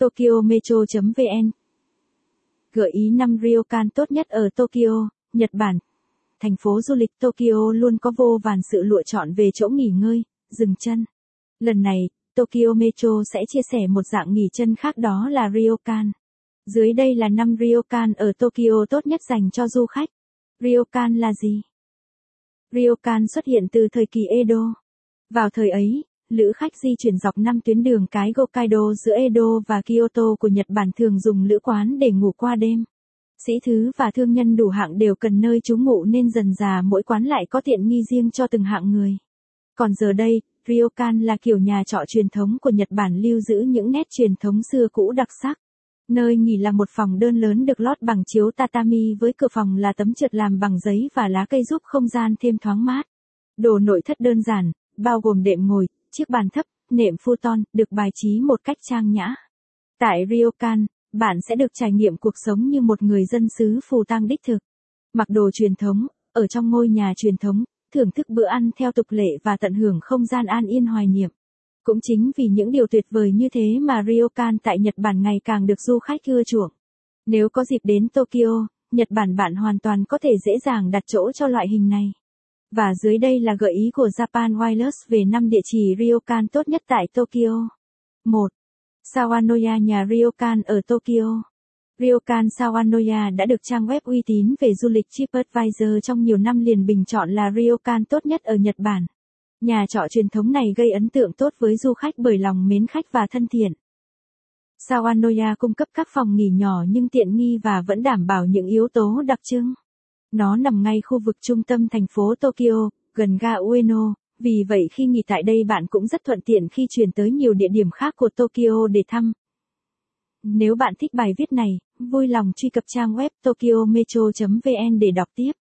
Tokyo Metro.vn Gợi ý 5 ryokan tốt nhất ở Tokyo, Nhật Bản. Thành phố du lịch Tokyo luôn có vô vàn sự lựa chọn về chỗ nghỉ ngơi, dừng chân. Lần này, Tokyo Metro sẽ chia sẻ một dạng nghỉ chân khác đó là ryokan. Dưới đây là 5 ryokan ở Tokyo tốt nhất dành cho du khách. Ryokan là gì? Ryokan xuất hiện từ thời kỳ Edo. Vào thời ấy, lữ khách di chuyển dọc năm tuyến đường cái Hokkaido giữa Edo và Kyoto của Nhật Bản thường dùng lữ quán để ngủ qua đêm. Sĩ thứ và thương nhân đủ hạng đều cần nơi trú ngụ nên dần già mỗi quán lại có tiện nghi riêng cho từng hạng người. Còn giờ đây, Ryokan là kiểu nhà trọ truyền thống của Nhật Bản lưu giữ những nét truyền thống xưa cũ đặc sắc. Nơi nghỉ là một phòng đơn lớn được lót bằng chiếu tatami với cửa phòng là tấm trượt làm bằng giấy và lá cây giúp không gian thêm thoáng mát. Đồ nội thất đơn giản, bao gồm đệm ngồi, chiếc bàn thấp, nệm futon, được bài trí một cách trang nhã. Tại Ryokan, bạn sẽ được trải nghiệm cuộc sống như một người dân xứ phù tang đích thực. Mặc đồ truyền thống, ở trong ngôi nhà truyền thống, thưởng thức bữa ăn theo tục lệ và tận hưởng không gian an yên hoài niệm. Cũng chính vì những điều tuyệt vời như thế mà Ryokan tại Nhật Bản ngày càng được du khách ưa chuộng. Nếu có dịp đến Tokyo, Nhật Bản bạn hoàn toàn có thể dễ dàng đặt chỗ cho loại hình này. Và dưới đây là gợi ý của Japan Wireless về 5 địa chỉ Ryokan tốt nhất tại Tokyo. 1. Sawanoya nhà Ryokan ở Tokyo. Ryokan Sawanoya đã được trang web uy tín về du lịch TripAdvisor trong nhiều năm liền bình chọn là Ryokan tốt nhất ở Nhật Bản. Nhà trọ truyền thống này gây ấn tượng tốt với du khách bởi lòng mến khách và thân thiện. Sawanoya cung cấp các phòng nghỉ nhỏ nhưng tiện nghi và vẫn đảm bảo những yếu tố đặc trưng. Nó nằm ngay khu vực trung tâm thành phố Tokyo, gần ga Ueno, vì vậy khi nghỉ tại đây bạn cũng rất thuận tiện khi chuyển tới nhiều địa điểm khác của Tokyo để thăm. Nếu bạn thích bài viết này, vui lòng truy cập trang web tokyometro.vn để đọc tiếp.